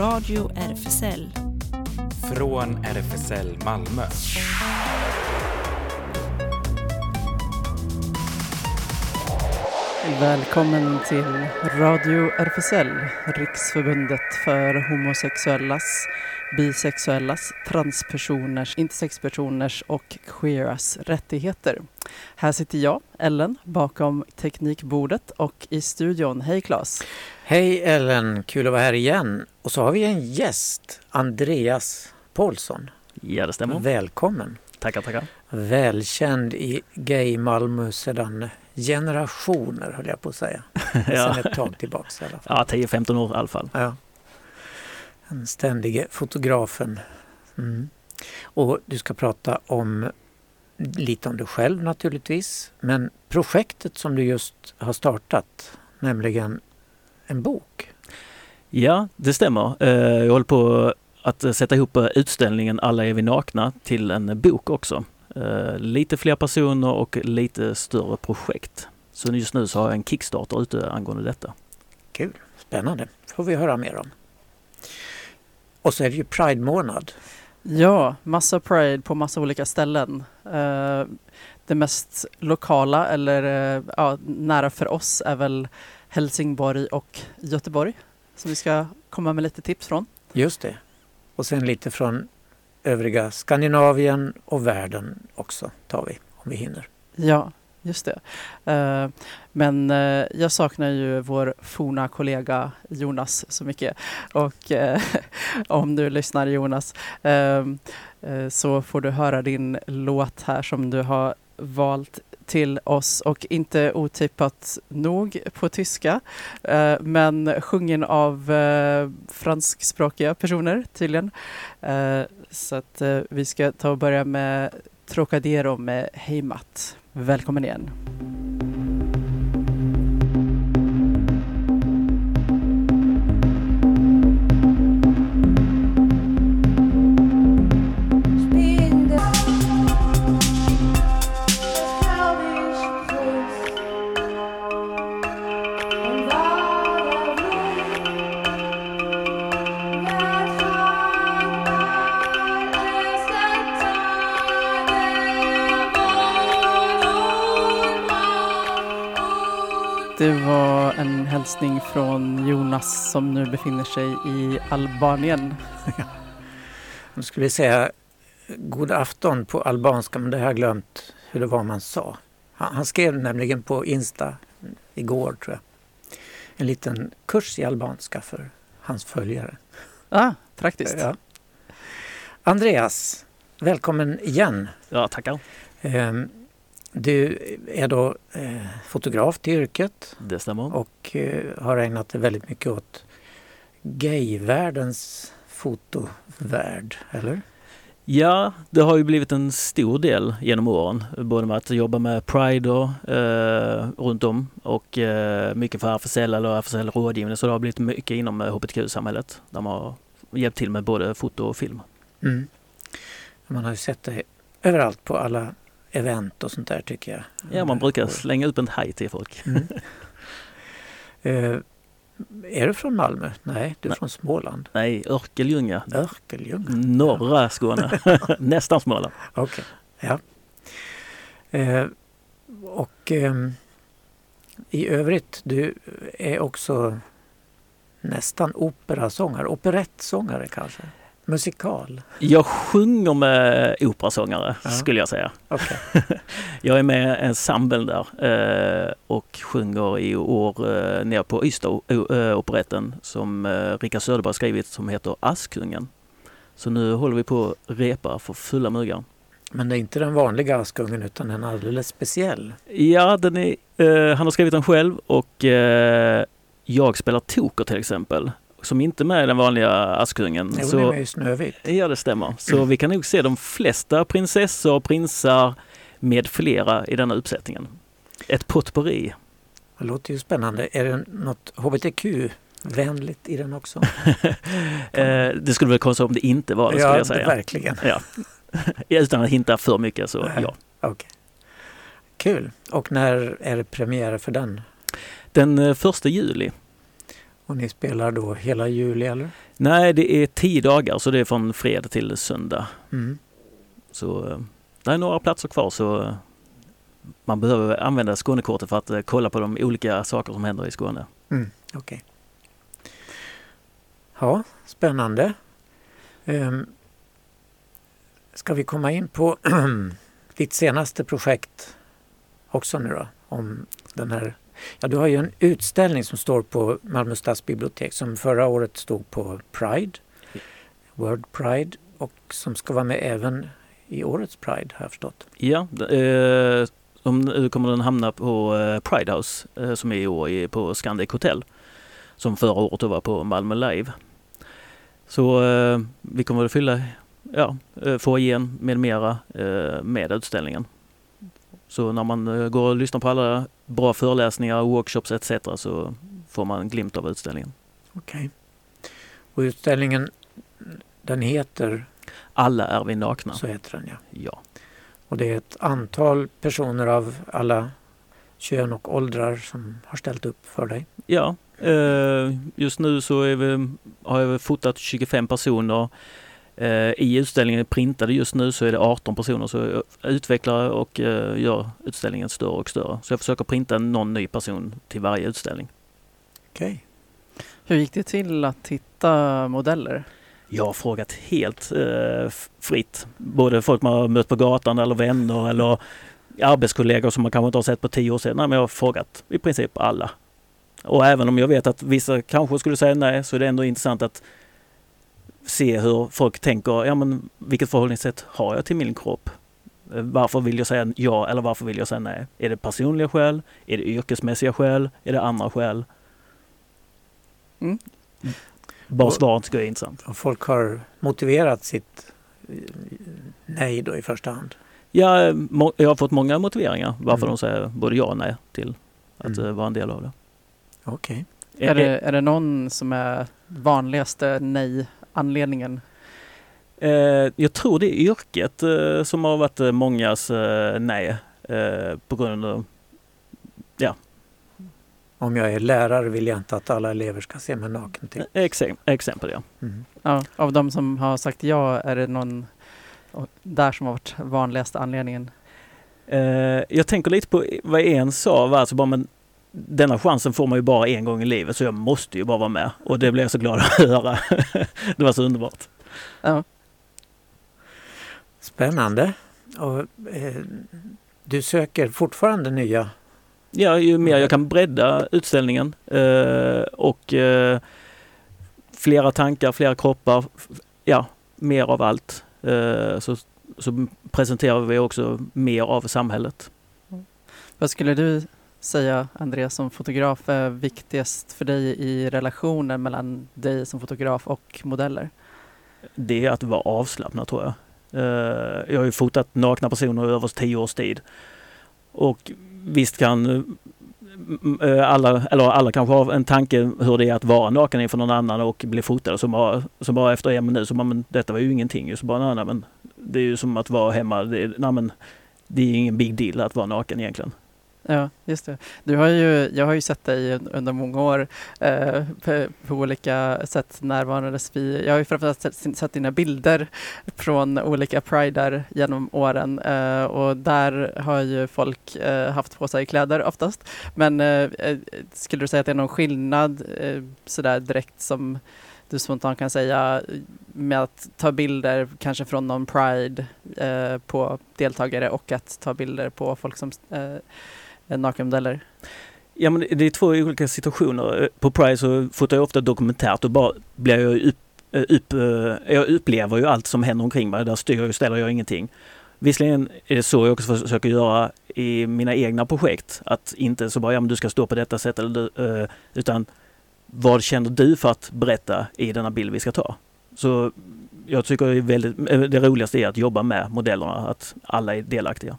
Radio RFSL. Från RFSL Malmö. Välkommen till Radio RFSL, Riksförbundet för homosexuellas, bisexuellas, transpersoners, intersexpersoners och queeras rättigheter. Här sitter jag, Ellen, bakom teknikbordet och i studion. Hej Claes! Hej Ellen, kul att vara här igen. Och så har vi en gäst, Andreas Paulsson. Ja, det stämmer. Välkommen! Tackar, tackar. Välkänd i Gay Malmö sedan generationer höll jag på att säga. Ja. Sen ett tag tillbaks i alla fall. Ja, 10-15 år i alla fall. Ja. Den ständige fotografen. Mm. Och du ska prata om lite om dig själv naturligtvis. Men projektet som du just har startat, nämligen en bok. Ja, det stämmer. Eh, Jag håller på att sätta ihop utställningen Alla är vi nakna till en bok också. Eh, Lite fler personer och lite större projekt. Så just nu så har jag en Kickstarter ute angående detta. Kul, spännande. får vi höra mer om. Och så är det ju Pride-månad. Ja, massa Pride på massa olika ställen. Eh, det mest lokala eller eh, ja, nära för oss är väl Helsingborg och Göteborg som vi ska komma med lite tips från. Just det. Och sen lite från övriga Skandinavien och världen också tar vi om vi hinner. Ja, just det. Eh, men eh, jag saknar ju vår forna kollega Jonas så mycket. Och eh, om du lyssnar Jonas så får du höra din låt här som du har valt till oss och inte otippat nog på tyska men sjungen av franskspråkiga personer tydligen. Så att vi ska ta och börja med Trocadero med Heimat. Välkommen igen. Det var en hälsning från Jonas som nu befinner sig i Albanien. Nu skulle vi säga god afton på albanska men det har jag glömt hur det var man sa. Han, han skrev nämligen på Insta igår tror jag. En liten kurs i albanska för hans följare. Ah, praktiskt. Ja. Andreas, välkommen igen. Ja, tackar. Ehm, Du är då eh, fotograf till yrket Det stämmer. och eh, har ägnat dig väldigt mycket åt gayvärldens fotovärld, eller? Ja, det har ju blivit en stor del genom åren. Både med att jobba med Pride eh, runt om och eh, mycket för RFSL eller RFSL rådgivning. Så det har blivit mycket inom eh, hbtq-samhället där man har hjälpt till med både foto och film. Mm. Man har ju sett dig överallt på alla event och sånt där tycker jag. Ja, man brukar slänga upp en haj till folk. Mm. Eh, är du från Malmö? Nej, du är Nej. från Småland. Nej, Örkelljunga. Örkelljunga? Norra Skåne. Nästan Småland. Okej, ja. Eh, och ehm, i övrigt, du är också nästan operasångare, operettsångare kanske? Musikal? Jag sjunger med operasångare Ja. skulle jag säga. Okej. Jag är med i ensemblen där eh, och sjunger i år eh, nere på Ystad eh, som Rickard Söderberg skrivit som heter Askungen. Så nu håller vi på att repa för fulla muggar. Men det är inte den vanliga Askungen utan en alldeles speciell. Ja, den är, han har skrivit den själv och jag spelar Toker till exempel. Som inte är med i den vanliga Askungen. Jo, Så- är Snövit. Ja, det stämmer. Så vi kan nog se de flesta prinsessor, prinsar med flera i denna uppsättningen. Ett potpourri. Det låter ju spännande. Är det något hbtq-vänligt i den också? eh, det skulle väl konstigt om det inte var det, skulle jag säga. verkligen. Ja. Utan att hinta för mycket så Nej. ja. Okej. Kul. Och när är det premiär för den? Den eh, första juli. Och ni spelar då hela juli eller? Nej, det är tio dagar så det är från fredag till söndag. Mm. Så eh, det är några platser kvar så eh, man behöver använda Skånekortet för att eh, kolla på de olika saker som händer i Skåne. Mm. Okej. Ja, spännande. Um, ska vi komma in på ditt senaste projekt också nu då? Om den här Ja, du har ju en utställning som står på Malmö stadsbibliotek som förra året stod på Pride, World Pride och som ska vara med även i årets Pride har jag förstått. Ja, eh, om, nu kommer den hamna på eh, Pride House eh, som är i år på Scandic Hotel. Som förra året var på Malmö Live. Så eh, vi kommer att fylla ja, eh, få foajén med mera eh, med utställningen. Så när man eh, går och lyssnar på alla bra föreläsningar, workshops etc. så får man en glimt av utställningen. Okej. Okay. Och utställningen den heter? Alla är vi nakna. Så heter den ja. Ja. Och det är ett antal personer av alla kön och åldrar som har ställt upp för dig? Ja, eh, just nu så vi, har jag fotat 25 personer I utställningen printade just nu så är det 18 personer så jag utvecklar och eh, gör utställningen större och större. Så jag försöker printa någon ny person till varje utställning. Okej. Okay. Hur gick det till att hitta modeller? Jag har frågat helt eh, fritt. Både folk man har mött på gatan eller vänner eller arbetskollegor som man kanske inte har sett på tio år sedan. men jag har frågat i princip alla. Och även om jag vet att vissa kanske skulle säga nej så är det ändå intressant att se hur folk tänker, ja men vilket förhållningssätt har jag till min kropp? Varför vill jag säga ja eller varför vill jag säga nej? Är det personliga skäl? Är det yrkesmässiga skäl? Är det andra skäl? Mm. Bara svaret ska vara intressant. Och folk har motiverat sitt eh, nej då i första hand? Ja, jag har fått många motiveringar varför mm. de säger både ja och nej till att mm. Eh, vara en del av det. Okej. Okay. Är, det, är det någon som är vanligaste nej anledningen? Eh, jag tror det är yrket eh, som har varit eh, mångas nej på grund av, ja. Om jag är lärare vill jag inte att alla elever ska se mig naken till. Exem exempel ja. Mm. ja. Av de som har sagt ja, är det någon där som har varit vanligaste anledningen? jag tänker lite på vad en sa, alltså bara men denna chansen får man ju bara en gång i livet så jag måste ju bara vara med. Och det blev jag så glad att höra. det var så underbart. Ja. Spännande. Och, eh, du söker fortfarande nya? Ja, ju mer jag kan bredda utställningen eh, och eh, flera tankar, flera kroppar, ja, mer av allt. Eh, så, så presenterar vi också mer av samhället. Vad skulle du säga, Andreas, som fotograf är viktigast för dig i relationen mellan dig som fotograf och modeller? Det är att vara avslappnad tror jag. Eh, jag har ju fotat nakna personer i över tio års tid. Och visst kan eh, eh, alla, eller alla kanske har en tanke hur det är att vara naken inför någon annan och bli fotad. Så bara, så bara efter en minut så bara, men detta var ju ingenting. Så bara, nej, nej, men det är ju som att vara hemma. Det, nej, men, det är ingen big deal att vara naken egentligen. Ja, just det. Du har ju, jag har ju sett dig under många år eh, på, på, olika sätt närvarandes vi. Jag har ju framförallt sett, sett dina bilder från olika prider genom åren eh, och där har ju folk eh, haft på sig kläder oftast. Men eh, eh, skulle du säga att det är någon skillnad eh, sådär direkt som du spontant kan säga med att ta bilder kanske från någon pride eh, på deltagare och att ta bilder på folk som eh, Eh, nakenmodeller? Ja men det är två olika situationer. Eh, på Pride så fotar jag ofta dokumentärt och bara blir jag upp, eh, upp, jag upplever ju allt som händer omkring mig. Där styr och ställer jag ingenting. Visserligen är det så jag också försöker göra i mina egna projekt. Att inte så bara, ja men du ska stå på detta sätt eller utan vad känner du för att berätta i denna bild vi ska ta? Så jag tycker det, är väldigt, det roligaste är att jobba med modellerna, att alla är delaktiga.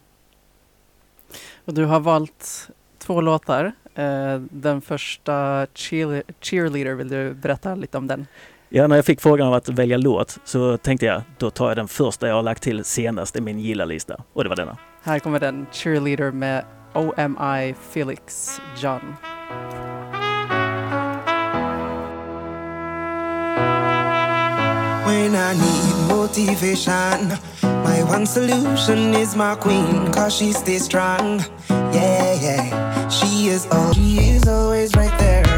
Och du har valt två låtar. Uh, den första, cheerle Cheerleader, vill du berätta lite om den? Ja, när jag fick frågan om att välja låt så tänkte jag då tar jag den första jag har lagt till senast i min gilla-lista och det var denna. Här kommer den, Cheerleader med OMI Felix John. When I need motivation. My one solution is my queen, cause she stays strong. Yeah, yeah. She is all she is always right there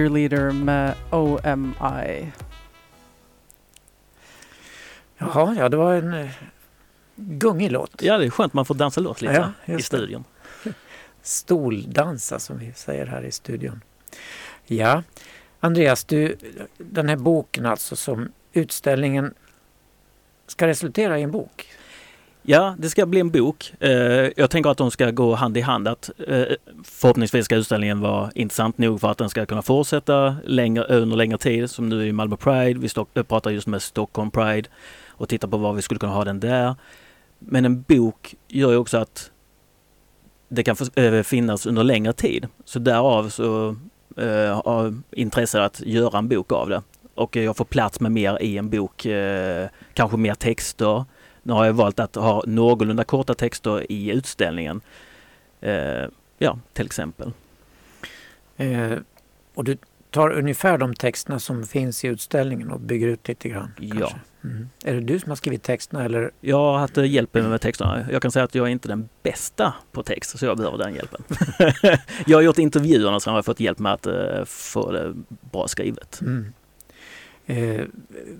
Cheerleader med OMI. Jaha, ja det var en eh, gungig låt. Ja, det är skönt man får dansa låt lite Ja, i just det. studion. Stoldansa som vi säger här i studion. Ja, Andreas, du, den här boken alltså som utställningen ska resultera i en bok. Ja, det ska bli en bok. Eh, jag tänker att de ska gå hand i hand. Att eh, förhoppningsvis ska utställningen vara intressant nog för att den ska kunna fortsätta längre, under längre tid. Som nu i Malmö Pride. Vi pratar just med Stockholm Pride och tittar på var vi skulle kunna ha den där. Men en bok gör ju också att det kan eh, finnas under längre tid. Så därav så har intresse att göra en bok av det. Och jag får plats med mer i en bok. Kanske mer texter. Nu har jag valt att ha någorlunda korta texter i utställningen. Eh, ja, till exempel. Eh, och du tar ungefär de texterna som finns i utställningen och bygger ut lite grann? Ja. Mm. Är det du som har skrivit texterna eller? Jag har haft hjälp med texterna. Jag kan säga att jag är inte den bästa på text så jag behöver den hjälpen. jag har gjort intervjuerna så har jag fått hjälp med att eh, få det bra skrivet. Mm. Eh,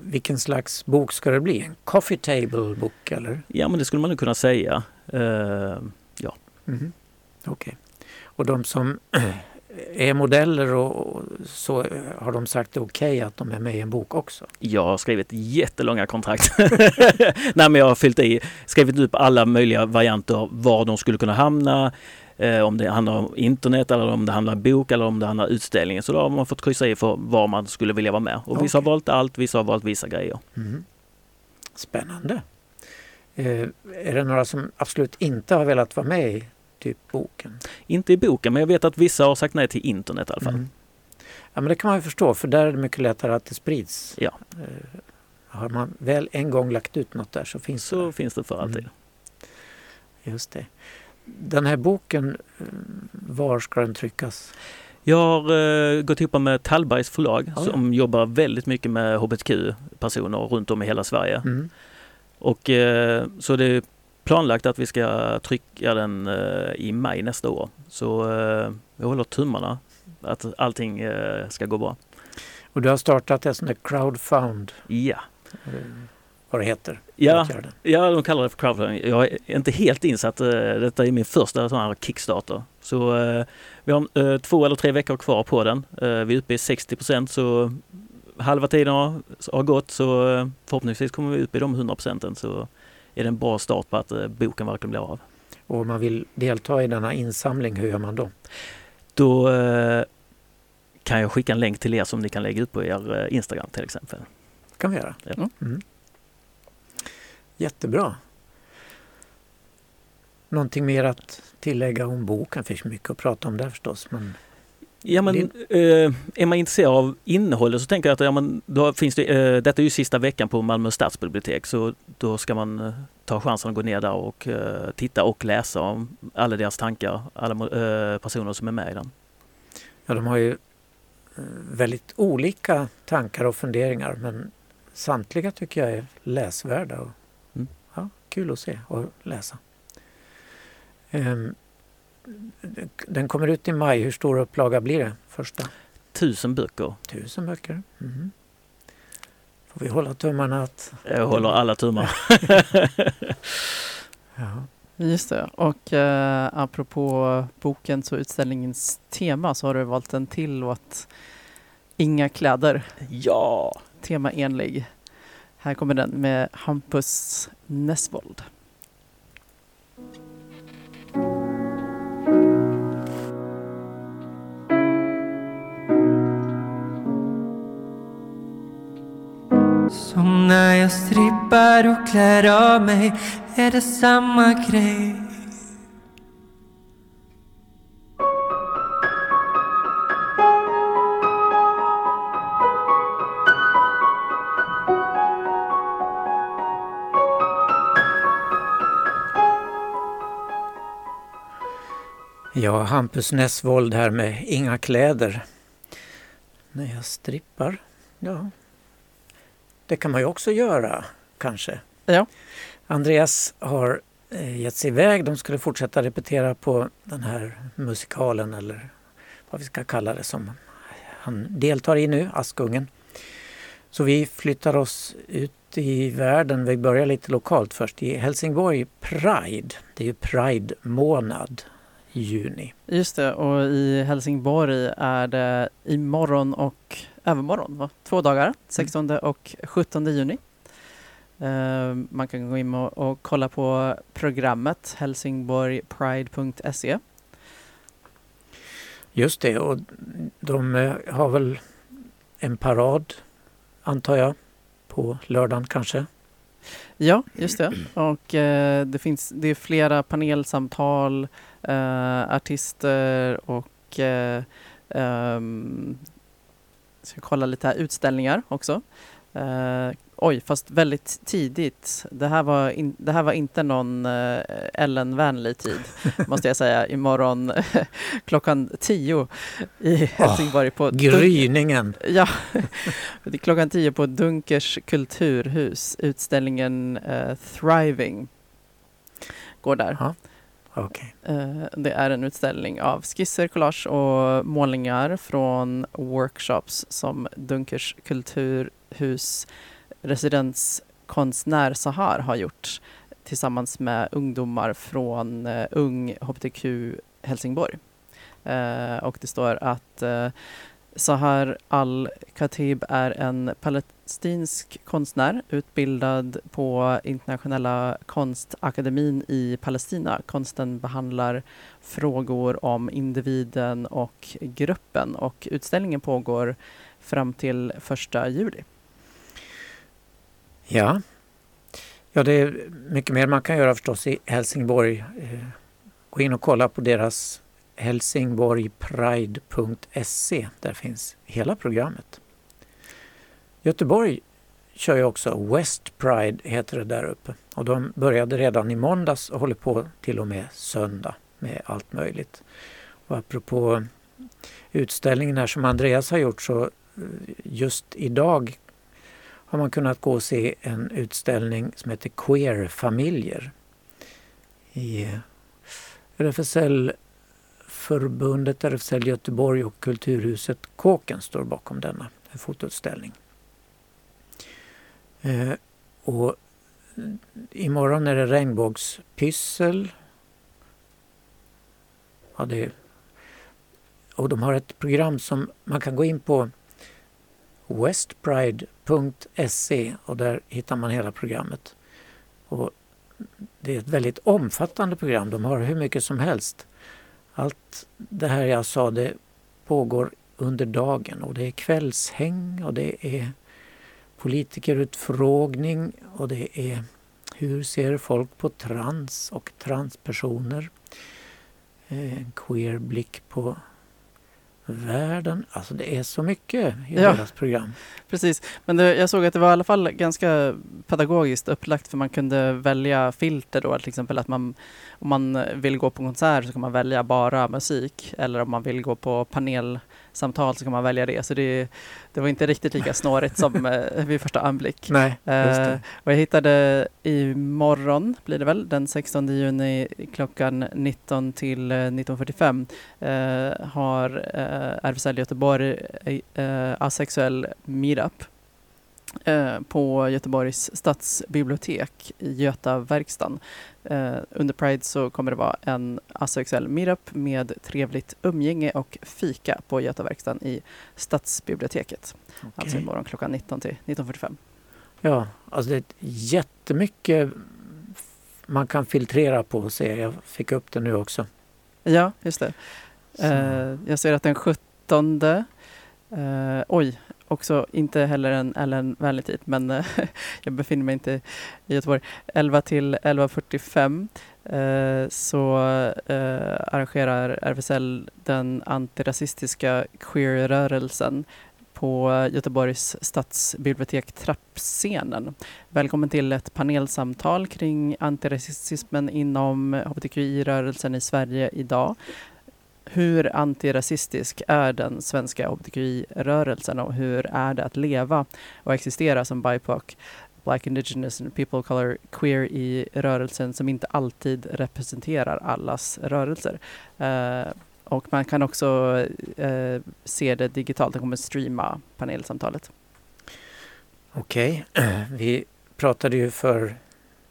vilken slags bok ska det bli? En coffee table bok eller? Ja men det skulle man nog kunna säga. Eh, Mhm. Okej. Och de som är modeller och och så har de sagt det okej att de är med i en bok också? Jag har skrivit jättelånga kontrakt. Nej men jag har fyllt i, skrivit upp alla möjliga varianter var de skulle kunna hamna. Eh, om det handlar om internet eller om det handlar om bok eller om det handlar om utställningen. Så då har man fått kryssa i för var man skulle vilja vara med. Och vissa har valt allt, vissa har valt vissa grejer. Mhm. Spännande. Eh, är det några som absolut inte har velat vara med i typ boken? Inte i boken men jag vet att vissa har sagt nej till internet i alla fall. Mm. Ja men det kan man ju förstå för där är det mycket lättare att det sprids. Ja. Eh, har man väl en gång lagt ut något där så finns det Så finns det för alltid. Mm. Just det. Den här boken, eh, var ska den tryckas? Jag har eh, gått ihop med Tallbergs förlag Ja, som jobbar väldigt mycket med hbtq-personer runt om i hela Sverige. Mm. Och eh, så det är planlagt att vi ska trycka den eh, i maj nästa år. Så eh, jag håller tummarna att allting eh, ska gå bra. Och du har startat en sån där crowdfund, Ja, eh, vad det heter. ja, åtgärden. ja de kallar det för crowdfunding. Jag är inte helt insatt. eh, Detta är min första sån här Kickstarter. Så eh, vi har eh, två eller tre veckor kvar på den. Eh, vi är uppe i 60 procent så halva tiden har, har gått så eh, förhoppningsvis kommer vi upp i de 100 procenten så är det en bra start på att eh, boken verkligen blir av. Och om man vill delta i denna insamling, hur gör man då? Då kan jag skicka en länk till er som ni kan lägga ut på er Instagram till exempel. kan vi göra. Ja. Mm. Jättebra. Någonting mer att tillägga om boken? Det finns mycket att prata om där förstås. Men Ja men eh, är man intresserad av innehållet så tänker jag att ja, men, då finns det, eh, detta är ju sista veckan på Malmö stadsbibliotek så då ska man eh, ta chansen att gå ner där och titta och läsa om alla deras tankar, alla personer som är med i den. ja, de har ju väldigt olika tankar och funderingar men samtliga tycker jag är läsvärda. Och, kul att se och läsa. Ehm, den kommer ut i maj. Hur stor upplaga blir det? Första? Tusen böcker. Tusen böcker. Mhm. Får vi hålla tummarna att... Jag håller alla tummar. Ja. Just det. Och eh, apropå bokens och utställningens tema så har du valt en till låt. Inga kläder, ja! temaenlig. Här kommer den med Hampus Nessvold. Som när jag strippar och klär av mig är det samma grej Ja, Hampus Nessvold här med Inga kläder. När jag strippar, ja. Det kan man ju också göra, kanske. Ja. Andreas har eh, gett sig iväg. De skulle fortsätta repetera på den här musikalen eller vad vi ska kalla det som han deltar i nu, Askungen. Så vi flyttar oss ut i världen. Vi börjar lite lokalt först i Helsingborg Pride. Det är ju Pride-månad juni. Just det, och i Helsingborg är det imorgon och övermorgon, va? två dagar, 16 och 17 juni. Eh, man kan gå in och, och kolla på programmet helsingborgpride.se. Just det, och de eh, har väl en parad, antar jag, på lördagen kanske. Ja, just det. Och eh, det finns det är flera panelsamtal, eh, artister och eh, ehm, ska kolla lite här, utställningar också. Eh, oj, fast väldigt tidigt. Det här var, in, det här var inte någon eh, Ellen-vänlig tid, måste jag säga. Imorgon klockan tio i Helsingborg. på Gryningen! Ja, det är klockan tio på Dunkers kulturhus. Utställningen eh, Thriving går där. Ja, Okay. Eh, det är en utställning av skisser, collage och målningar från workshops som Dunkers kulturhus residenskonstnär Sahar har gjort tillsammans med ungdomar från eh, Ung HBTQ Helsingborg. Eh, och det står att Sahar Al-Khatib är en palestinsk konstnär utbildad på Internationella konstakademin i Palestina. Konsten behandlar frågor om individen och gruppen och utställningen pågår fram till 1 juli. Ja. ja, det är mycket mer man kan göra förstås i Helsingborg. Eh, gå in och kolla på deras helsingborgpride.se. Där finns hela programmet. Göteborg kör ju också West Pride, heter det där uppe. Och de började redan i måndags och håller på till och med söndag med allt möjligt. Och apropå utställningen här som Andreas har gjort så eh, just idag har man kunnat gå och se en utställning som heter Queer-familjer i RFSL förbundet RFSL Göteborg och Kulturhuset Kåken står bakom denna fotoutställning. Eh, och imorgon är det regnbågspyssel. Ja, det, och de har ett program som man kan gå in på westpride.se och där hittar man hela programmet. Och det är ett väldigt omfattande program. De har hur mycket som helst. Allt det här jag sa det pågår under dagen och det är kvällshäng och det är politikerutfrågning och det är hur ser folk på trans och transpersoner? Eh, en queer blick på världen. Alltså det är så mycket i Ja. deras program. Precis, men det, jag såg att det var i alla fall ganska pedagogiskt upplagt för man kunde välja filter då, till exempel att man om man vill gå på konsert så kan man välja bara musik eller om man vill gå på panelsamtal så kan man välja det. Så det, det var inte riktigt lika snårigt som eh, vid första anblick. Nej, Eh, och jag hittade imorgon, blir det väl, den 16 juni klockan 19 till eh, 19.45 eh, har eh, RFSL Göteborg asexuell meetup på Göteborgs stadsbibliotek i Götaverkstan. Eh, under Pride så kommer det vara en asexuell meetup med trevligt umgänge och fika på Götaverkstan i stadsbiblioteket. Alltså Okej. imorgon klockan 19 till 19.45. Ja, alltså det är jättemycket man kan filtrera på och se. Jag fick upp det nu också. Ja, just det. Så. Eh, jag ser att den 17 eh, oj, också inte heller en Ellen vänlig tid, men eh, jag befinner mig inte i Göteborg. 11 till 11.45 eh, så eh, arrangerar RFSL den antirasistiska queerrörelsen på Göteborgs stadsbibliotek Trappscenen. Välkommen till ett panelsamtal kring antirasismen inom hbtqi-rörelsen i Sverige idag hur antirasistisk är den svenska hbtqi-rörelsen och hur är det att leva och existera som BIPOC, Black Indigenous and People of Color Queer i rörelsen som inte alltid representerar allas rörelser. Eh, och man kan också eh, se det digitalt, jag kommer streama panelsamtalet. Okej, vi pratade ju för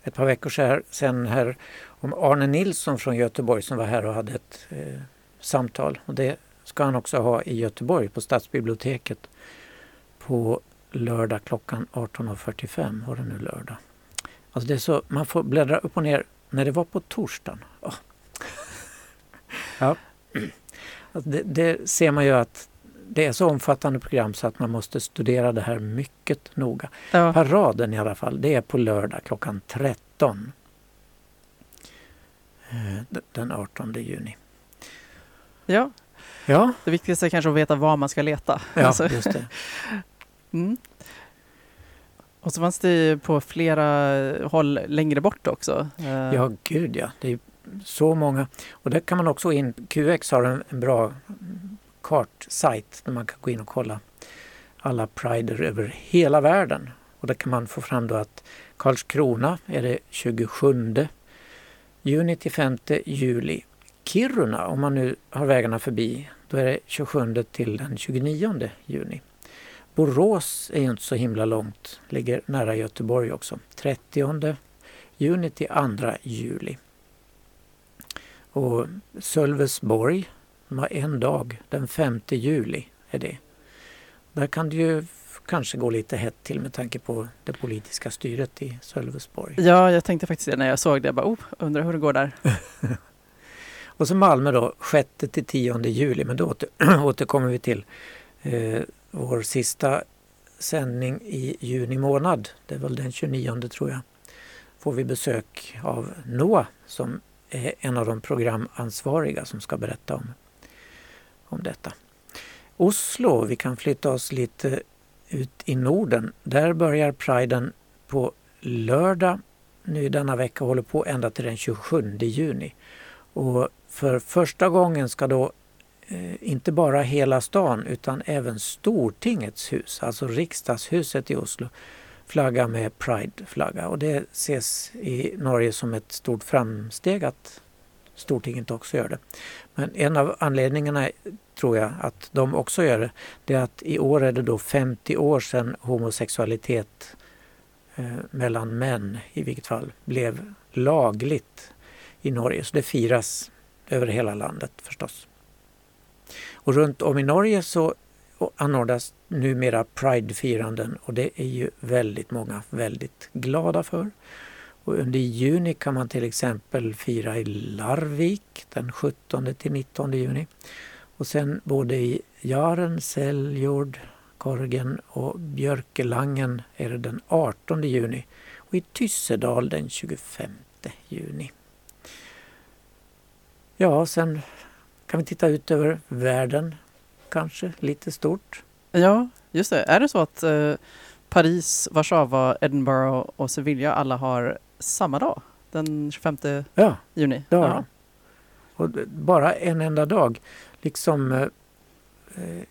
ett par veckor sedan här om Arne Nilsson från Göteborg som var här och hade ett eh, samtal. Och det ska han också ha i Göteborg på Stadsbiblioteket på lördag klockan 18.45 var det nu lördag. Alltså det är så, man får bläddra upp och ner när det var på torsdagen. Oh. ja. Alltså det, det, ser man ju att det är så omfattande program så att man måste studera det här mycket noga. Ja. Paraden i alla fall, det är på lördag klockan 13. Eh, den 18 juni. Ja. ja. Det viktigaste är kanske att veta var man ska leta. Ja, alltså. just det. Mm. Och så fanns det på flera håll längre bort också. Eh, ja, gud ja. Det är så många. Och där kan man också in, QX har en, en bra kartsajt där man kan gå in och kolla alla prider över hela världen. Och där kan man få fram då att Karlskrona är det 27 juni till 5 juli. Kiruna, om man nu har vägarna förbi, då är det 27 till den 29 juni. Borås är ju inte så himla långt, ligger nära Göteborg också. 30 juni till 2 juli. Och Sölvesborg, de har en dag, den 5 juli är det. Där kan det ju kanske gå lite hett till med tanke på det politiska styret i Sölvesborg. Ja, jag tänkte faktiskt det när jag såg det. Jag bara, oh, undrar hur det går där. och så Malmö då, 6 till 10 juli, men då åter, återkommer vi till eh, vår sista sändning i juni månad. Det är väl den 29 tror jag. Får vi besök av Noah som är en av de programansvariga som ska berätta om, om detta. Oslo, vi kan flytta oss lite ut i Norden. Där börjar priden på lördag nu denna vecka och håller på ända till den 27 juni. Och för första gången ska då eh, inte bara hela stan utan även Stortingets hus, alltså riksdagshuset i Oslo, flagga med Pride-flagga. Och det ses i Norge som ett stort framsteg att Stortinget också gör det. Men en av anledningarna tror jag att de också gör det, det är att i år är det då 50 år sedan homosexualitet eh, mellan män i vilket fall blev lagligt i Norge. Så det firas över hela landet förstås. Och runt om i Norge så anordnas numera Pride-firanden och det är ju väldigt många väldigt glada för. Och under juni kan man till exempel fira i Larvik den 17 till 19 juni. Och sen både i Jaren, Seljord, Korgen och Björkelangen är det den 18 juni och i Tyssedal den 25 juni. Ja, sen kan vi titta ut över världen kanske lite stort. Ja, just det. Är det så att eh, Paris, Warszawa, Edinburgh och Sevilla alla har samma dag? Den 25 ja, juni? Det har ja, och bara en enda dag. Liksom eh, eh,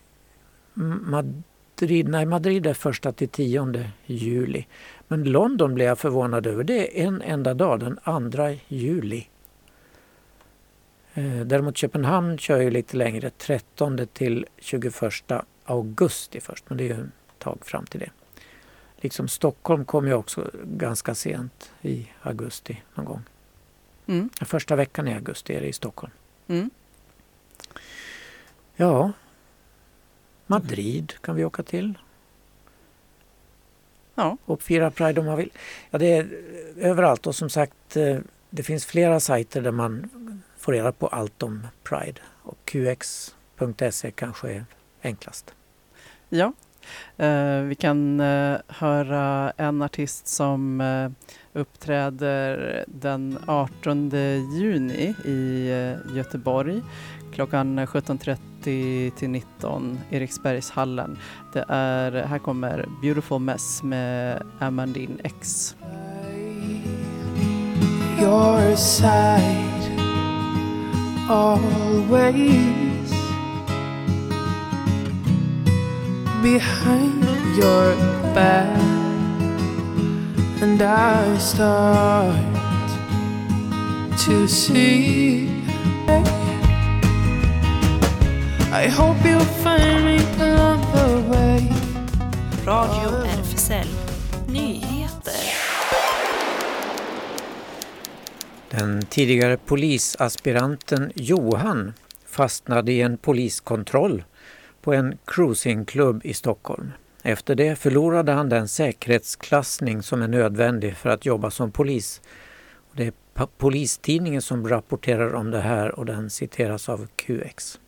Madrid, nej Madrid är första till tionde juli. Men London blev jag förvånad över. Det är en enda dag, den andra juli. Eh, däremot Köpenhamn kör ju lite längre, 13 till 21 augusti först, men det är ju ett tag fram till det. Liksom Stockholm kom ju också ganska sent i augusti någon gång. Mm. Första veckan i augusti är det i Stockholm. Mm. Ja, Madrid kan vi åka till. Ja. Och fira Pride om man vill. Ja, det är överallt och som sagt eh, det finns flera sajter där man får reda på allt om Pride. Och qx.se kanske är enklast. Ja, eh, vi kan eh, höra en artist som eh, uppträder den 18 juni i Göteborg klockan 17.30 till 19 Eriksbergshallen. Det är, här kommer Beautiful Mess med Amandine X. Your side always behind your back, and I start to see. I hope you'll find me along the way. Radio RFSL Den tidigare polisaspiranten Johan fastnade i en poliskontroll på en cruisingklubb i Stockholm. Efter det förlorade han den säkerhetsklassning som är nödvändig för att jobba som polis. Det är Polistidningen som rapporterar om det här och den citeras av QX.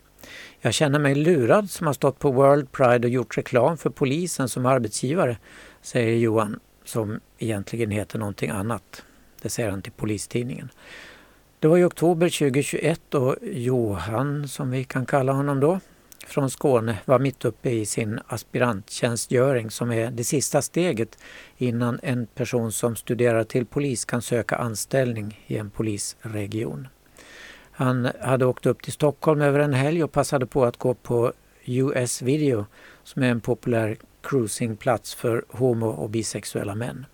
Jag känner mig lurad som har stått på World Pride och gjort reklam för polisen som arbetsgivare, säger Johan som egentligen heter någonting annat. Det säger han till Polistidningen. Det var i oktober 2021 och Johan, som vi kan kalla honom då, från Skåne var mitt uppe i sin aspiranttjänstgöring som är det sista steget innan en person som studerar till polis kan söka anställning i en polisregion. Han hade åkt upp till Stockholm över en helg och passade på att gå på US Video som är en populär cruisingplats för homo och bisexuella män.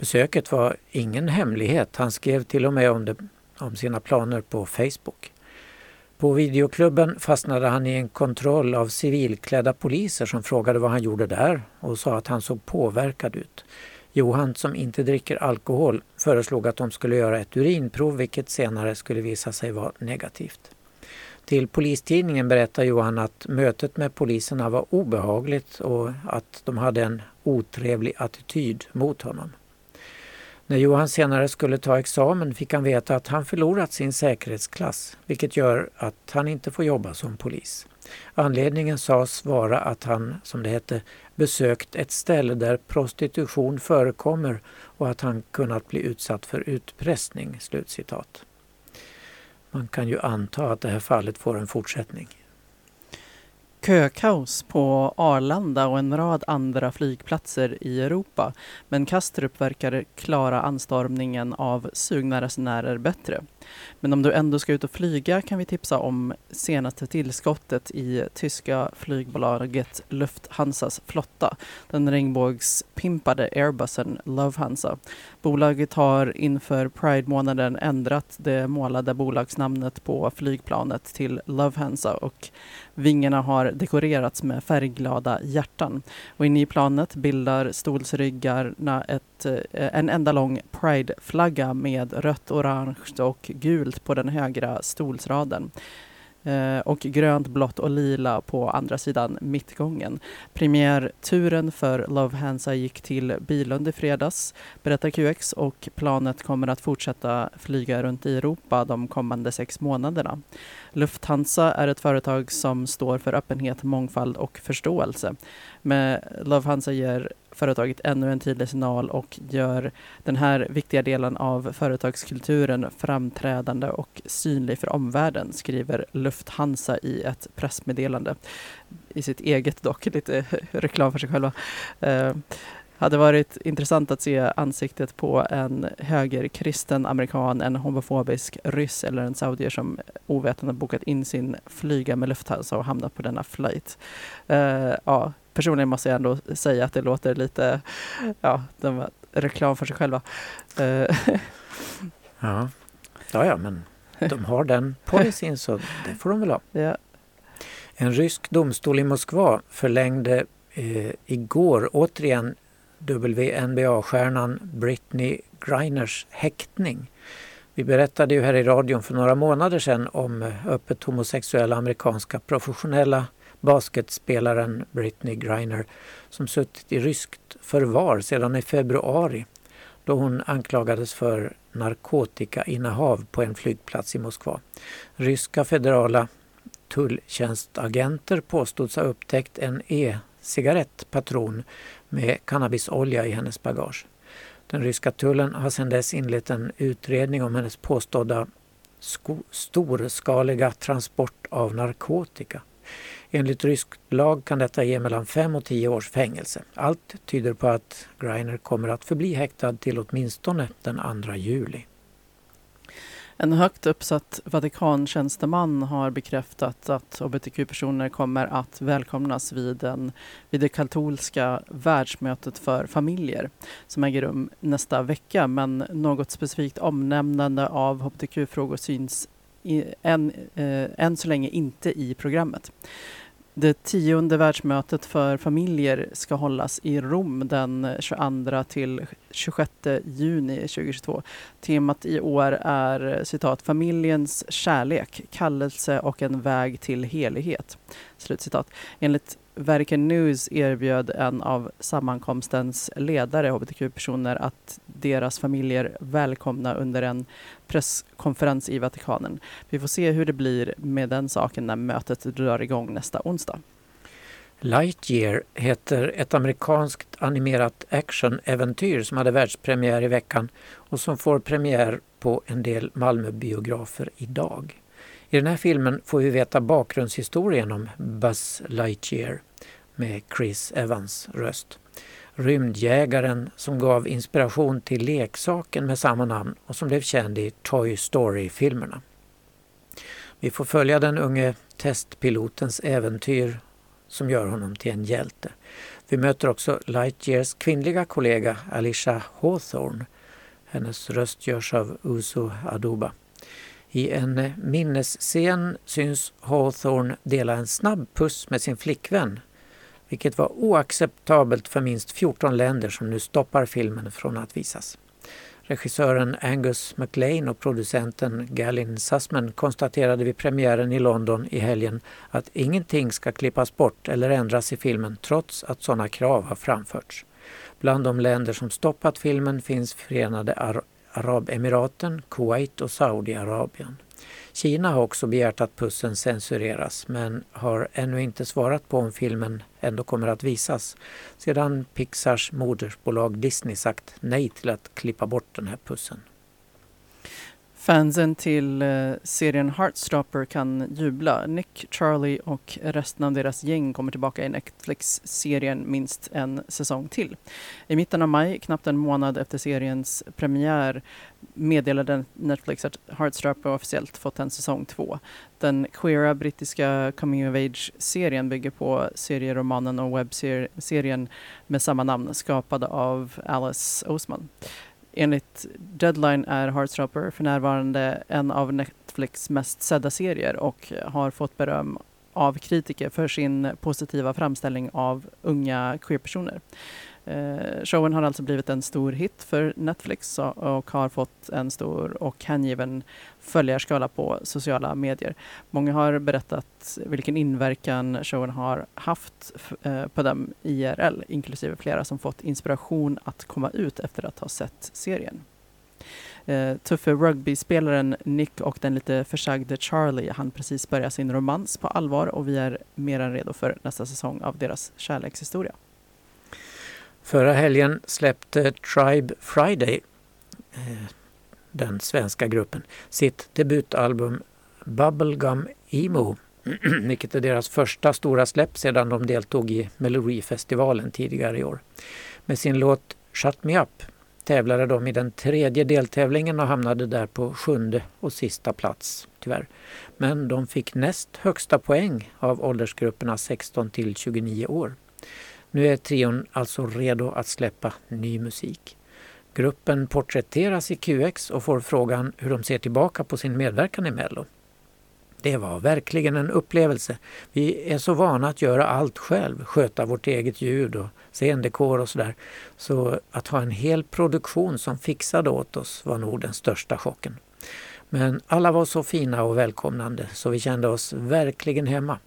Besöket var ingen hemlighet. Han skrev till och med om, det, om sina planer på Facebook. På videoklubben fastnade han i en kontroll av civilklädda poliser som frågade vad han gjorde där och sa att han såg påverkad ut. Johan, som inte dricker alkohol, föreslog att de skulle göra ett urinprov vilket senare skulle visa sig vara negativt. Till Polistidningen berättar Johan att mötet med poliserna var obehagligt och att de hade en otrevlig attityd mot honom. När Johan senare skulle ta examen fick han veta att han förlorat sin säkerhetsklass, vilket gör att han inte får jobba som polis. Anledningen sades vara att han, som det hette, besökt ett ställe där prostitution förekommer och att han kunnat bli utsatt för utpressning." Slutcitat. Man kan ju anta att det här fallet får en fortsättning. Kökaos på Arlanda och en rad andra flygplatser i Europa. Men Kastrup verkar klara anstormningen av sugna resenärer bättre. Men om du ändå ska ut och flyga kan vi tipsa om senaste tillskottet i tyska flygbolaget Lufthansas flotta, den regnbågspimpade Airbusen Lufthansa. Bolaget har inför Pride-månaden ändrat det målade bolagsnamnet på flygplanet till Lufthansa och vingarna har dekorerats med färgglada hjärtan. Och inne i planet bildar stolsryggarna ett, eh, en enda lång Pride-flagga med rött, orange och gult på den högra stolsraden eh, och grönt, blått och lila på andra sidan mittgången. Premiärturen för Love Hansa gick till Bilund i fredags, berättar QX och planet kommer att fortsätta flyga runt i Europa de kommande sex månaderna. Lufthansa är ett företag som står för öppenhet, mångfald och förståelse. Med Hansa ger företaget ännu en tydlig signal och gör den här viktiga delen av företagskulturen framträdande och synlig för omvärlden, skriver Lufthansa i ett pressmeddelande. I sitt eget dock, lite reklam för sig själva. Eh, hade varit intressant att se ansiktet på en högerkristen amerikan, en homofobisk ryss eller en saudier som ovetande bokat in sin flyga med Lufthansa och hamnat på denna flight. Uh, ja, personligen måste jag ändå säga att det låter lite, ja, de reklam för sig själva. Uh. ja. ja, ja, men de har den policyn så det får de väl ha. Ja. En rysk domstol i Moskva förlängde eh, igår återigen WNBA-stjärnan Britney Griners häktning. Vi berättade ju här i radion för några månader sedan om öppet homosexuella amerikanska professionella basketspelaren Britney Griner som suttit i ryskt förvar sedan i februari då hon anklagades för narkotikainnehav på en flygplats i Moskva. Ryska federala tulltjänstagenter påstods ha upptäckt en e-cigarettpatron med cannabisolja i hennes bagage. Den ryska tullen har sedan dess inlett en utredning om hennes påstådda storskaliga transport av narkotika. Enligt rysk lag kan detta ge mellan 5 och 10 års fängelse. Allt tyder på att Greiner kommer att förbli häktad till åtminstone den 2 juli. En högt uppsatt Vatikantjänsteman har bekräftat att hbtq-personer kommer att välkomnas vid, den, vid det katolska världsmötet för familjer som äger rum nästa vecka. Men något specifikt omnämnande av hbtq-frågor syns i, än, eh, än så länge inte i programmet. Det tionde världsmötet för familjer ska hållas i Rom den 22 till 26 juni 2022. Temat i år är citat familjens kärlek, kallelse och en väg till helighet. Slutcitat. Enligt Vatican News erbjöd en av sammankomstens ledare, hbtq-personer, att deras familjer välkomna under en presskonferens i Vatikanen. Vi får se hur det blir med den saken när mötet drar igång nästa onsdag. Lightyear heter ett amerikanskt animerat actionäventyr som hade världspremiär i veckan och som får premiär på en del Malmöbiografer idag. I den här filmen får vi veta bakgrundshistorien om Buzz Lightyear med Chris Evans röst. Rymdjägaren som gav inspiration till leksaken med samma namn och som blev känd i Toy Story-filmerna. Vi får följa den unge testpilotens äventyr som gör honom till en hjälte. Vi möter också Lightyears kvinnliga kollega Alicia Hawthorne. Hennes röst görs av Uzo Aduba. I en minnesscen syns Hawthorne dela en snabb puss med sin flickvän vilket var oacceptabelt för minst 14 länder som nu stoppar filmen från att visas. Regissören Angus MacLean och producenten Gallin Sussman konstaterade vid premiären i London i helgen att ingenting ska klippas bort eller ändras i filmen trots att sådana krav har framförts. Bland de länder som stoppat filmen finns Förenade Ar Arabemiraten, Kuwait och Saudiarabien. Kina har också begärt att pussen censureras men har ännu inte svarat på om filmen ändå kommer att visas sedan Pixars modersbolag Disney sagt nej till att klippa bort den här pussen. Fansen till eh, serien Heartstopper kan jubla. Nick, Charlie och resten av deras gäng kommer tillbaka i Netflix-serien minst en säsong till. I mitten av maj, knappt en månad efter seriens premiär, meddelade Netflix att Heartstopper officiellt fått en säsong två. Den queera brittiska coming of age-serien bygger på serieromanen och webbserien med samma namn skapad av Alice Oseman. Enligt Deadline är Heartstopper för närvarande en av Netflix mest sedda serier och har fått beröm av kritiker för sin positiva framställning av unga queerpersoner. Eh, showen har alltså blivit en stor hit för Netflix och har fått en stor och hängiven följarskala på sociala medier. Många har berättat vilken inverkan showen har haft eh, på dem IRL, inklusive flera som fått inspiration att komma ut efter att ha sett serien. Uh, tuffe rugbyspelaren Nick och den lite försagde Charlie han precis börja sin romans på allvar och vi är mer än redo för nästa säsong av deras kärlekshistoria. Förra helgen släppte Tribe Friday, eh, den svenska gruppen, sitt debutalbum Bubblegum Emo, vilket är deras första stora släpp sedan de deltog i Melodifestivalen tidigare i år. Med sin låt Shut Me Up tävlade de i den tredje deltävlingen och hamnade där på sjunde och sista plats, tyvärr. Men de fick näst högsta poäng av åldersgrupperna 16 till 29 år. Nu är trion alltså redo att släppa ny musik. Gruppen porträtteras i QX och får frågan hur de ser tillbaka på sin medverkan i Mello. Det var verkligen en upplevelse. Vi är så vana att göra allt själv, sköta vårt eget ljud och scendekor och sådär. Så att ha en hel produktion som fixade åt oss var nog den största chocken. Men alla var så fina och välkomnande så vi kände oss verkligen hemma.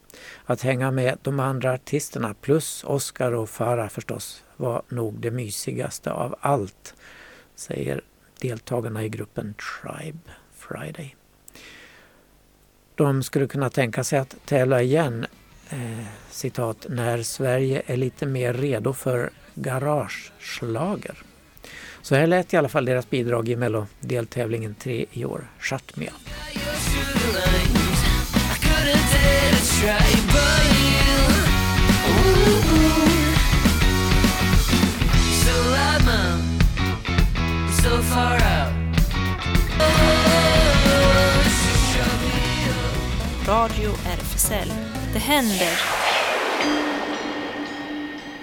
Att hänga med de andra artisterna plus Oscar och Farah förstås var nog det mysigaste av allt, säger deltagarna i gruppen Tribe Friday. De skulle kunna tänka sig att tävla igen, eh, citat, när Sverige är lite mer redo för garageslager. Så här lät i alla fall deras bidrag i Mello-deltävlingen 3 i år, Shut Me Up. Radio RFSL. Det händer!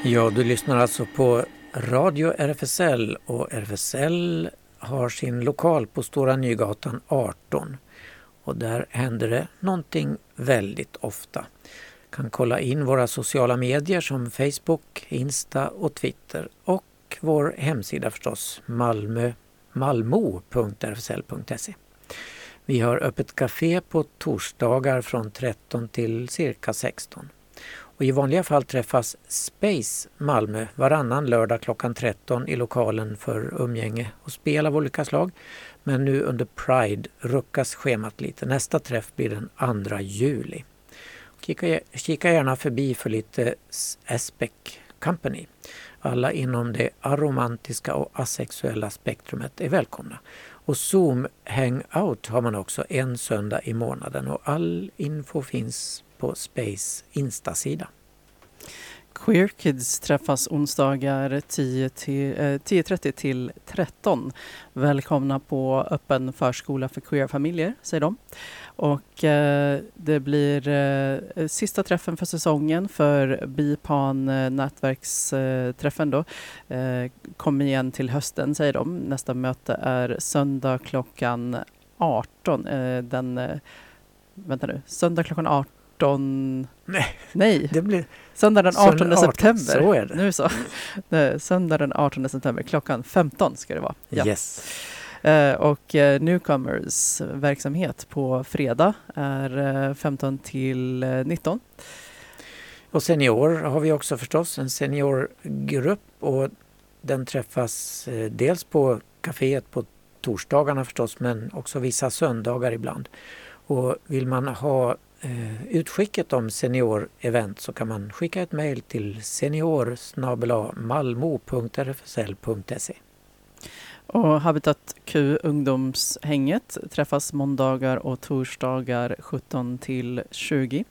Ja, du lyssnar alltså på Radio RFSL och RFSL har sin lokal på Stora Nygatan 18. Och där händer det någonting väldigt ofta. kan kolla in våra sociala medier som Facebook, Insta och Twitter och vår hemsida förstås, malmo.rfsl.se. Vi har öppet café på torsdagar från 13 till cirka 16. Och I vanliga fall träffas Space Malmö varannan lördag klockan 13 i lokalen för umgänge och spel av olika slag. Men nu under Pride ruckas schemat lite. Nästa träff blir den 2 juli. Kika, kika gärna förbi för lite Aspec Company. Alla inom det aromantiska och asexuella spektrumet är välkomna. Och Zoom Hangout har man också en söndag i månaden och all info finns på Space Insta-sida. Queer Kids träffas onsdagar 10.30 eh, till, eh, 10 till 13. Välkomna på öppen förskola för queerfamiljer, säger de. Och eh, det blir eh, sista träffen för säsongen för BIPAN eh, nätverksträffen då. Eh, kom igen till hösten, säger de. Nästa möte är söndag klockan 18. Eh, den, eh, vänta nu, söndag klockan 18 18... Nej. Nej. Det blir... Söndag den 18, 18 september. Så är det. Nu så. Söndag den 18 september klockan 15 ska det vara. Ja. Yes. Uh, och uh, Newcomers verksamhet på fredag är uh, 15 till 19. Och senior har vi också förstås, en seniorgrupp och den träffas dels på kaféet på torsdagarna förstås men också vissa söndagar ibland. Och vill man ha eh, Eh, utskicket om senior-event så kan man skicka ett mejl till senior malmo.rfsl.se. Och Habitat Q ungdomshänget träffas måndagar och torsdagar 17 till 20.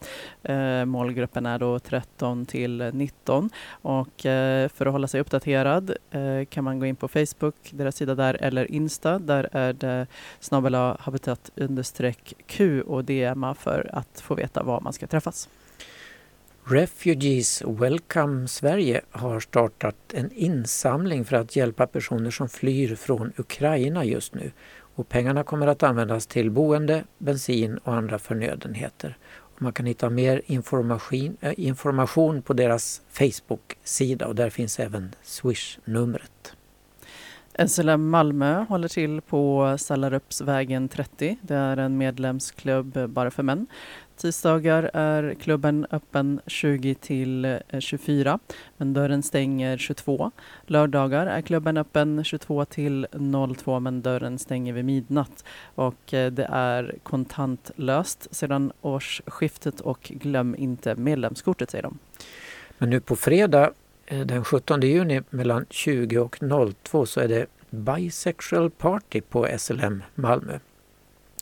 Eh, målgruppen är då 13 till 19 och eh, för att hålla sig uppdaterad eh, kan man gå in på Facebook, deras sida där, eller Insta. Där är det snabel habitat Q och DMa för att få veta var man ska träffas. Refugees Welcome Sverige har startat en insamling för att hjälpa personer som flyr från Ukraina just nu. Och pengarna kommer att användas till boende, bensin och andra förnödenheter. Och man kan hitta mer information, äh, information på deras Facebook-sida och där finns även Swish-numret. SLM Malmö håller till på Sallarupsvägen 30. Det är en medlemsklubb bara för män. Tisdagar är klubben öppen 20 till eh, 24 men dörren stänger 22. Lördagar är klubben öppen 22 till 02 men dörren stänger vid midnatt. Och eh, det är kontantlöst sedan årsskiftet och glöm inte medlemskortet säger de. Men nu på fredag eh, den 17 juni mellan 20 och 02 så är det Bisexual Party på SLM Malmö.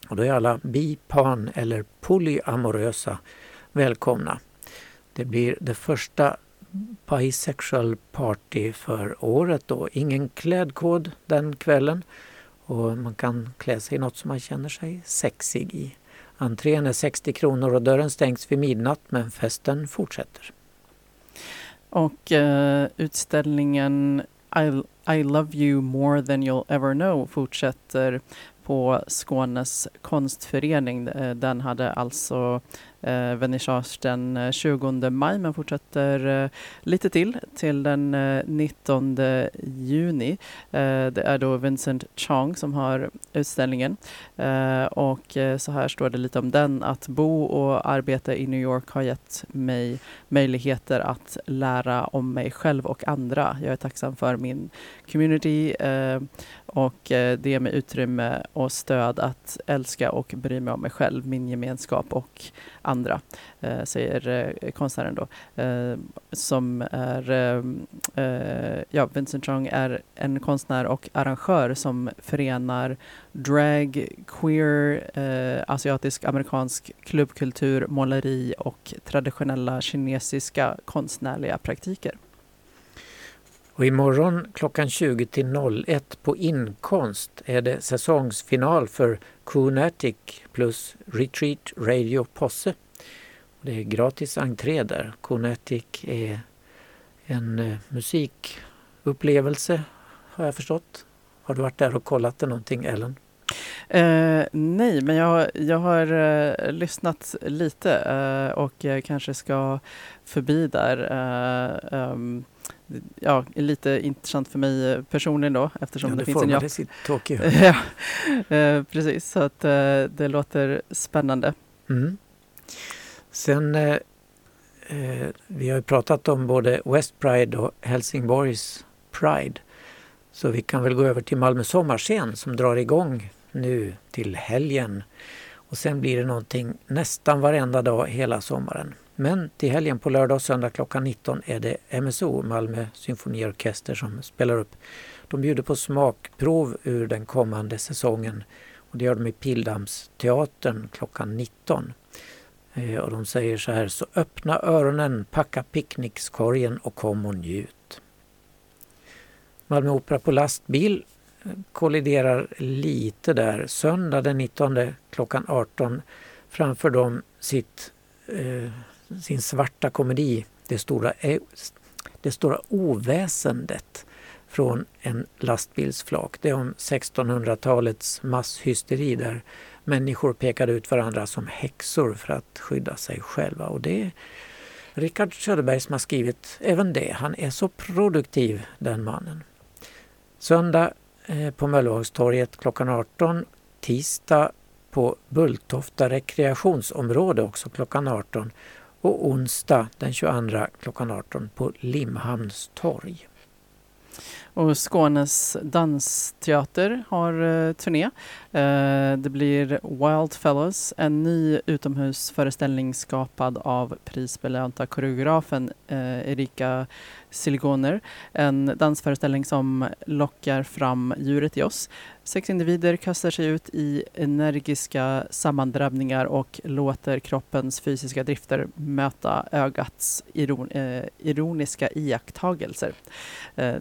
Och då är alla bi, pan eller polyamorösa välkomna. Det blir det första bisexual party för året då. Ingen klädkod den kvällen och man kan klä sig i något som man känner sig sexig i. Entrén är 60 kronor och dörren stängs vid midnatt men festen fortsätter. Och uh, utställningen I, I love you more than you'll ever know fortsätter på Skånes konstförening. Eh, den hade alltså eh, vernissage den 20 eh, maj men fortsätter eh, lite till, till den eh, 19 juni. Eh, det är då Vincent Chong som har utställningen eh, och eh, så här står det lite om den. Att bo och arbeta i New York har gett mig möjligheter att lära om mig själv och andra. Jag är tacksam för min community eh, och det ger mig utrymme och stöd att älska och bry mig om mig själv, min gemenskap och andra, eh, säger eh, konstnären då. Eh, som är, eh, eh ja, Vincent Chong är en konstnär och arrangör som förenar drag, queer, eh, asiatisk, amerikansk klubbkultur, måleri och traditionella kinesiska konstnärliga praktiker. Och imorgon klockan 20 till 01 på Inkonst är det säsongsfinal för Coonatic plus Retreat Radio Posse. Det är gratis entré där. Coonatic är en eh, musikupplevelse har jag förstått. Har du varit där och kollat det någonting Ellen? Eh, nej, men jag, jag har eh, lyssnat lite eh, och jag kanske ska förbi där. Eh, ehm, Eh, ja, lite intressant för mig personligen då eftersom ja, det, det finns en jobb. i Tokyo. ja, eh, precis, så att eh, det låter spännande. Mm. Sen, eh, eh, vi har ju pratat om både West Pride och Helsingborgs Pride. Så vi kan väl gå över till Malmö sommarscen som drar igång nu till helgen. Och sen blir det någonting nästan varenda dag hela sommaren. Men till helgen på lördag och söndag klockan 19 är det MSO, Malmö symfoniorkester, som spelar upp. De bjuder på smakprov ur den kommande säsongen och det gör de i Pildammsteatern klockan 19. Eh, och de säger så här, så öppna öronen, packa picknickskorgen och kom och njut. Malmö Opera på lastbil eh, kolliderar lite där. Söndag den 19 klockan 18 framför de sitt, eh, sin svarta komedi Det stora, e, det stora oväsendet från en lastbilsflak. Det är om 1600-talets masshysteri där människor pekade ut varandra som häxor för att skydda sig själva. Och det är Rickard Söderberg som har skrivit även det. Han är så produktiv den mannen. Söndag eh, på Möllevångstorget klockan 18. Tisdag på Bulltofta rekreationsområde också klockan 18. Och onsdag den 22 klockan 18 på Limhamns torg. Och Skånes dansteater har uh, turné. Uh, det blir Wild Fellows, en ny utomhusföreställning skapad av prisbelönta koreografen uh, Erika Siligoner. En dansföreställning som lockar fram djuret i oss. Sex individer kastar sig ut i energiska sammandrabbningar och låter kroppens fysiska drifter möta ögats iron, eh, ironiska iakttagelser.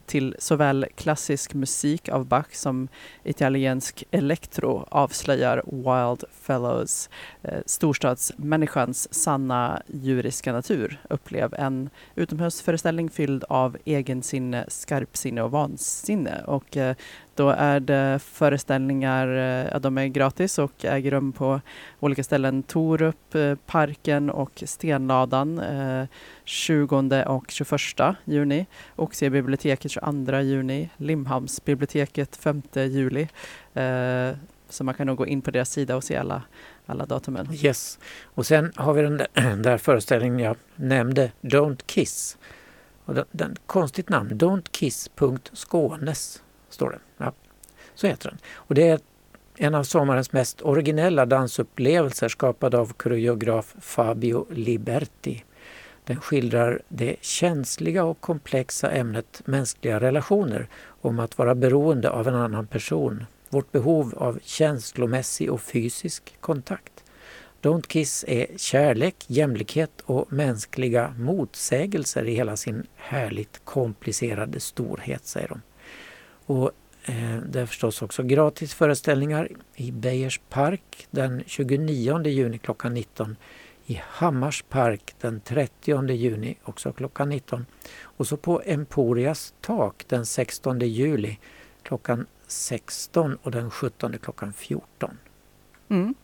Till såväl Såväl klassisk musik av Bach som italiensk elektro avslöjar Wild Fellows eh, storstadsmänniskans sanna djuriska natur. Upplev en utomhusföreställning fylld av egensinne, skarpsinne och vansinne. Och eh, då är det föreställningar, eh, ja, de är gratis och äger rum på olika ställen. Torup, eh, Parken och Stenladan eh, 20 och 21 juni. Oxie biblioteket 22 juni. Limhamnsbiblioteket 5 juli. Så man kan nog gå in på deras sida och se alla, alla datumen. Yes. Och sen har vi den där, där föreställningen jag nämnde, Don't Kiss. Och den, den, konstigt namn, Don't kiss.skånes står det. Ja, så heter den. Och det är en av sommarens mest originella dansupplevelser skapad av koreograf Fabio Liberti. Den skildrar det känsliga och komplexa ämnet mänskliga relationer om att vara beroende av en annan person, vårt behov av känslomässig och fysisk kontakt. Don't Kiss är kärlek, jämlikhet och mänskliga motsägelser i hela sin härligt komplicerade storhet, säger de. Och eh, det är förstås också gratis föreställningar i Beijers park den 29 juni klockan 19. I Hammars park den 30 juni också klockan 19. Och så på Emporias tak den 16 juli klockan 16 och den 17 klockan 14. Mm.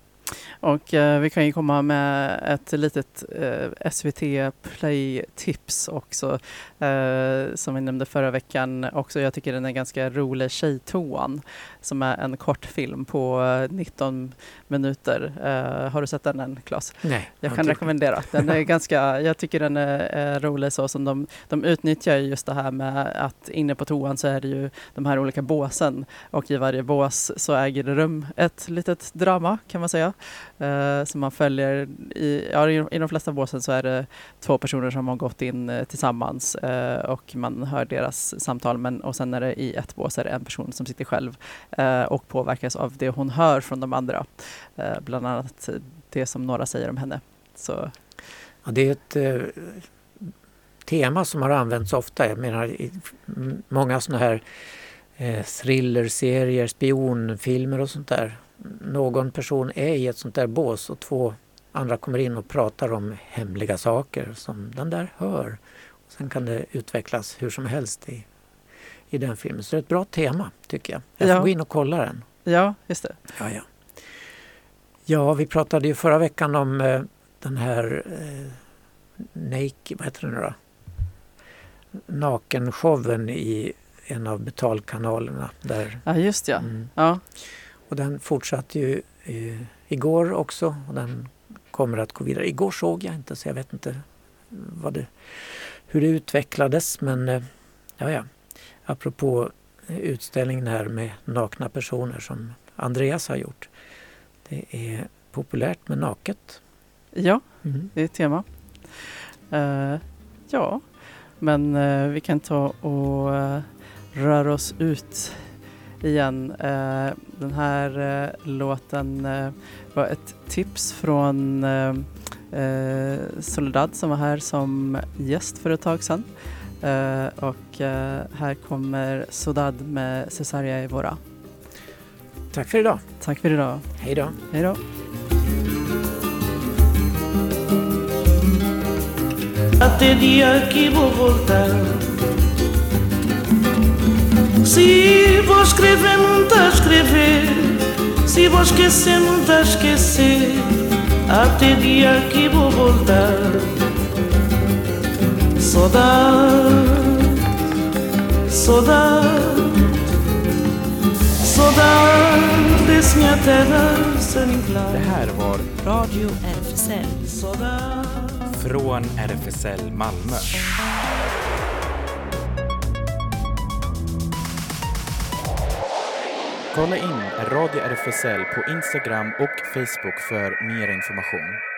Och eh, vi kan ju komma med ett litet eh, SVT Play-tips också eh, som vi nämnde förra veckan också. Jag tycker den är ganska rolig, Tjejtoan, som är en kortfilm på 19 eh, minuter. Eh, har du sett den än, Claes? Nej. Jag kan rekommendera. Den är ganska, jag tycker den är, är rolig så som de, de utnyttjar just det här med att inne på toan så är det ju de här olika båsen och i varje bås så äger det rum ett litet drama kan man säga. Eh, som man följer. I, ja, I de flesta båsen så är det två personer som har gått in eh, tillsammans eh, och man hör deras samtal. Men, och sen är det i ett bås är det en person som sitter själv eh, och påverkas av det hon hör från de andra. Eh, bland annat det som några säger om henne. Så. Ja, det är ett eh, tema som har använts ofta. Jag menar i många sådana här eh, thrillerserier, spionfilmer och sånt där. Någon person är i ett sånt där bås och två andra kommer in och pratar om hemliga saker som den där hör. Och sen kan det utvecklas hur som helst i, i den filmen. Så det är ett bra tema tycker jag. Jag får Ja. gå in och kolla den. Ja, just det. Ja, ja. ja vi pratade ju förra veckan om eh, den här eh, Naked, vad heter det nu då? Nakenshowen i en av betalkanalerna. Där, Ja, just ja. mm. Ja, Och den fortsatte ju eh, igår också och den kommer att gå vidare. Igår såg jag inte så jag vet inte det, hur det utvecklades men eh, ja, ja. Apropå utställningen här med nakna personer som Andreas har gjort. Det är populärt med naket. ja Mm. det är ett tema. Eh, ja, men eh, vi kan ta och uh, röra oss ut igen. Eh, den här eh, låten eh, var ett tips från Soledad som var här som gäst för ett tag sedan. Och här kommer Sodad med Cesaria Evora. Tack för idag. Tack för idag. Hej då. Hej då. Até dia que vou voltar Se vou escrever, não tá escrever. Se vou esquecer, não tá esquecer. Até dia que vou voltar. Saudade, saudade Saudade desse minha terra sem Det här var Radio RFSL. Saudade från RFSL Malmö. Kolla in Radio RFSL på Instagram och Facebook för mer information.